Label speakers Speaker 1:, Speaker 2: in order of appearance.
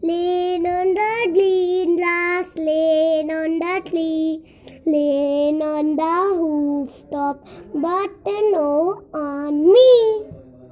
Speaker 1: Lean on the green grass, lean on the tree, lean on the hoof top, but no.